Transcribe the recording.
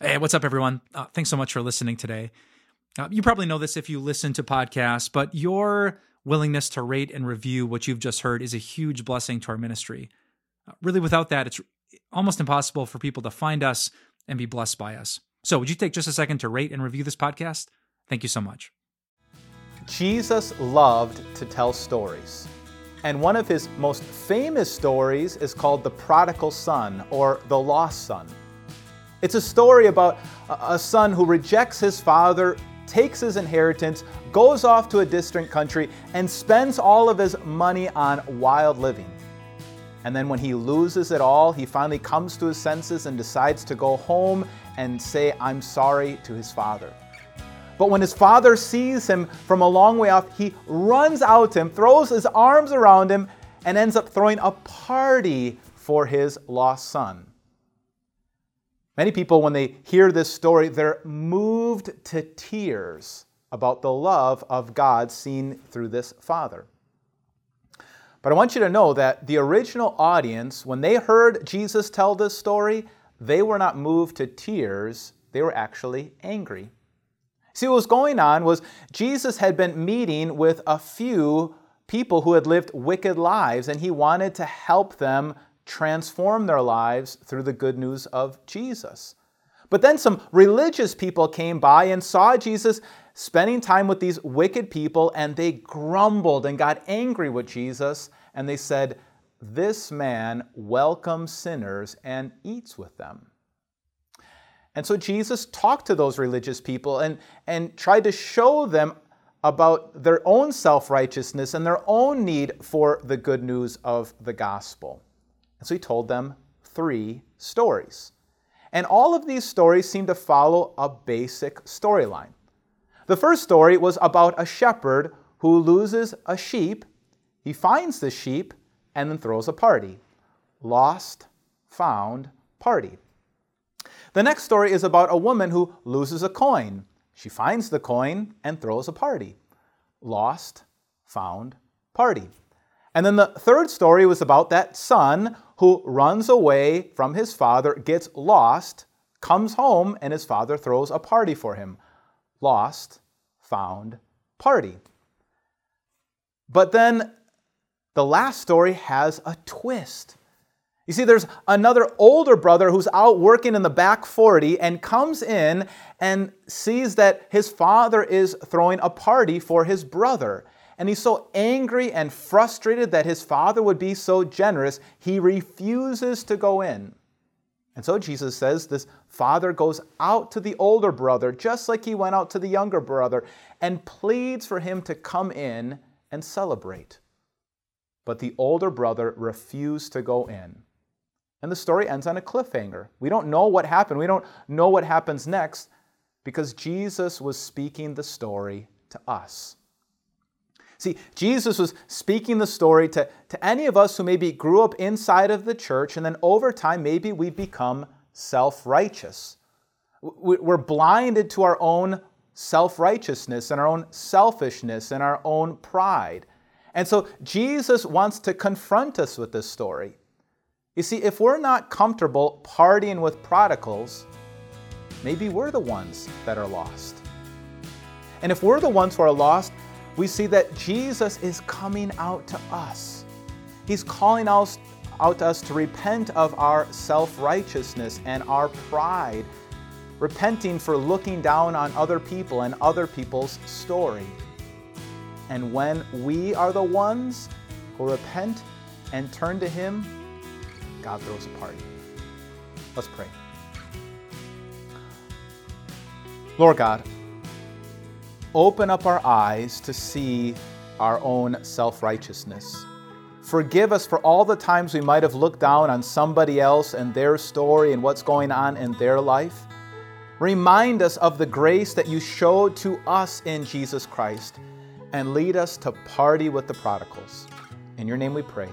Hey, what's up, everyone? Uh, thanks so much for listening today. Uh, you probably know this if you listen to podcasts, but your willingness to rate and review what you've just heard is a huge blessing to our ministry. Uh, really, without that, it's almost impossible for people to find us and be blessed by us. So, would you take just a second to rate and review this podcast? Thank you so much. Jesus loved to tell stories. And one of his most famous stories is called The Prodigal Son or The Lost Son. It's a story about a son who rejects his father, takes his inheritance, goes off to a distant country, and spends all of his money on wild living. And then when he loses it all, he finally comes to his senses and decides to go home and say, I'm sorry to his father. But when his father sees him from a long way off, he runs out to him, throws his arms around him, and ends up throwing a party for his lost son. Many people, when they hear this story, they're moved to tears about the love of God seen through this father. But I want you to know that the original audience, when they heard Jesus tell this story, they were not moved to tears, they were actually angry. See, what was going on was Jesus had been meeting with a few people who had lived wicked lives, and he wanted to help them transform their lives through the good news of Jesus. But then some religious people came by and saw Jesus spending time with these wicked people, and they grumbled and got angry with Jesus, and they said, This man welcomes sinners and eats with them. And so Jesus talked to those religious people and, and tried to show them about their own self righteousness and their own need for the good news of the gospel. And so he told them three stories. And all of these stories seem to follow a basic storyline. The first story was about a shepherd who loses a sheep, he finds the sheep, and then throws a party. Lost, found, party. The next story is about a woman who loses a coin. She finds the coin and throws a party. Lost, found, party. And then the third story was about that son who runs away from his father, gets lost, comes home, and his father throws a party for him. Lost, found, party. But then the last story has a twist. You see, there's another older brother who's out working in the back 40 and comes in and sees that his father is throwing a party for his brother. And he's so angry and frustrated that his father would be so generous, he refuses to go in. And so Jesus says this father goes out to the older brother, just like he went out to the younger brother, and pleads for him to come in and celebrate. But the older brother refused to go in. And the story ends on a cliffhanger. We don't know what happened. We don't know what happens next because Jesus was speaking the story to us. See, Jesus was speaking the story to, to any of us who maybe grew up inside of the church, and then over time, maybe we become self righteous. We're blinded to our own self righteousness and our own selfishness and our own pride. And so Jesus wants to confront us with this story. You see, if we're not comfortable partying with prodigals, maybe we're the ones that are lost. And if we're the ones who are lost, we see that Jesus is coming out to us. He's calling us out to us to repent of our self righteousness and our pride, repenting for looking down on other people and other people's story. And when we are the ones who repent and turn to Him, God throws a party. Let's pray. Lord God, Open up our eyes to see our own self righteousness. Forgive us for all the times we might have looked down on somebody else and their story and what's going on in their life. Remind us of the grace that you showed to us in Jesus Christ and lead us to party with the prodigals. In your name we pray.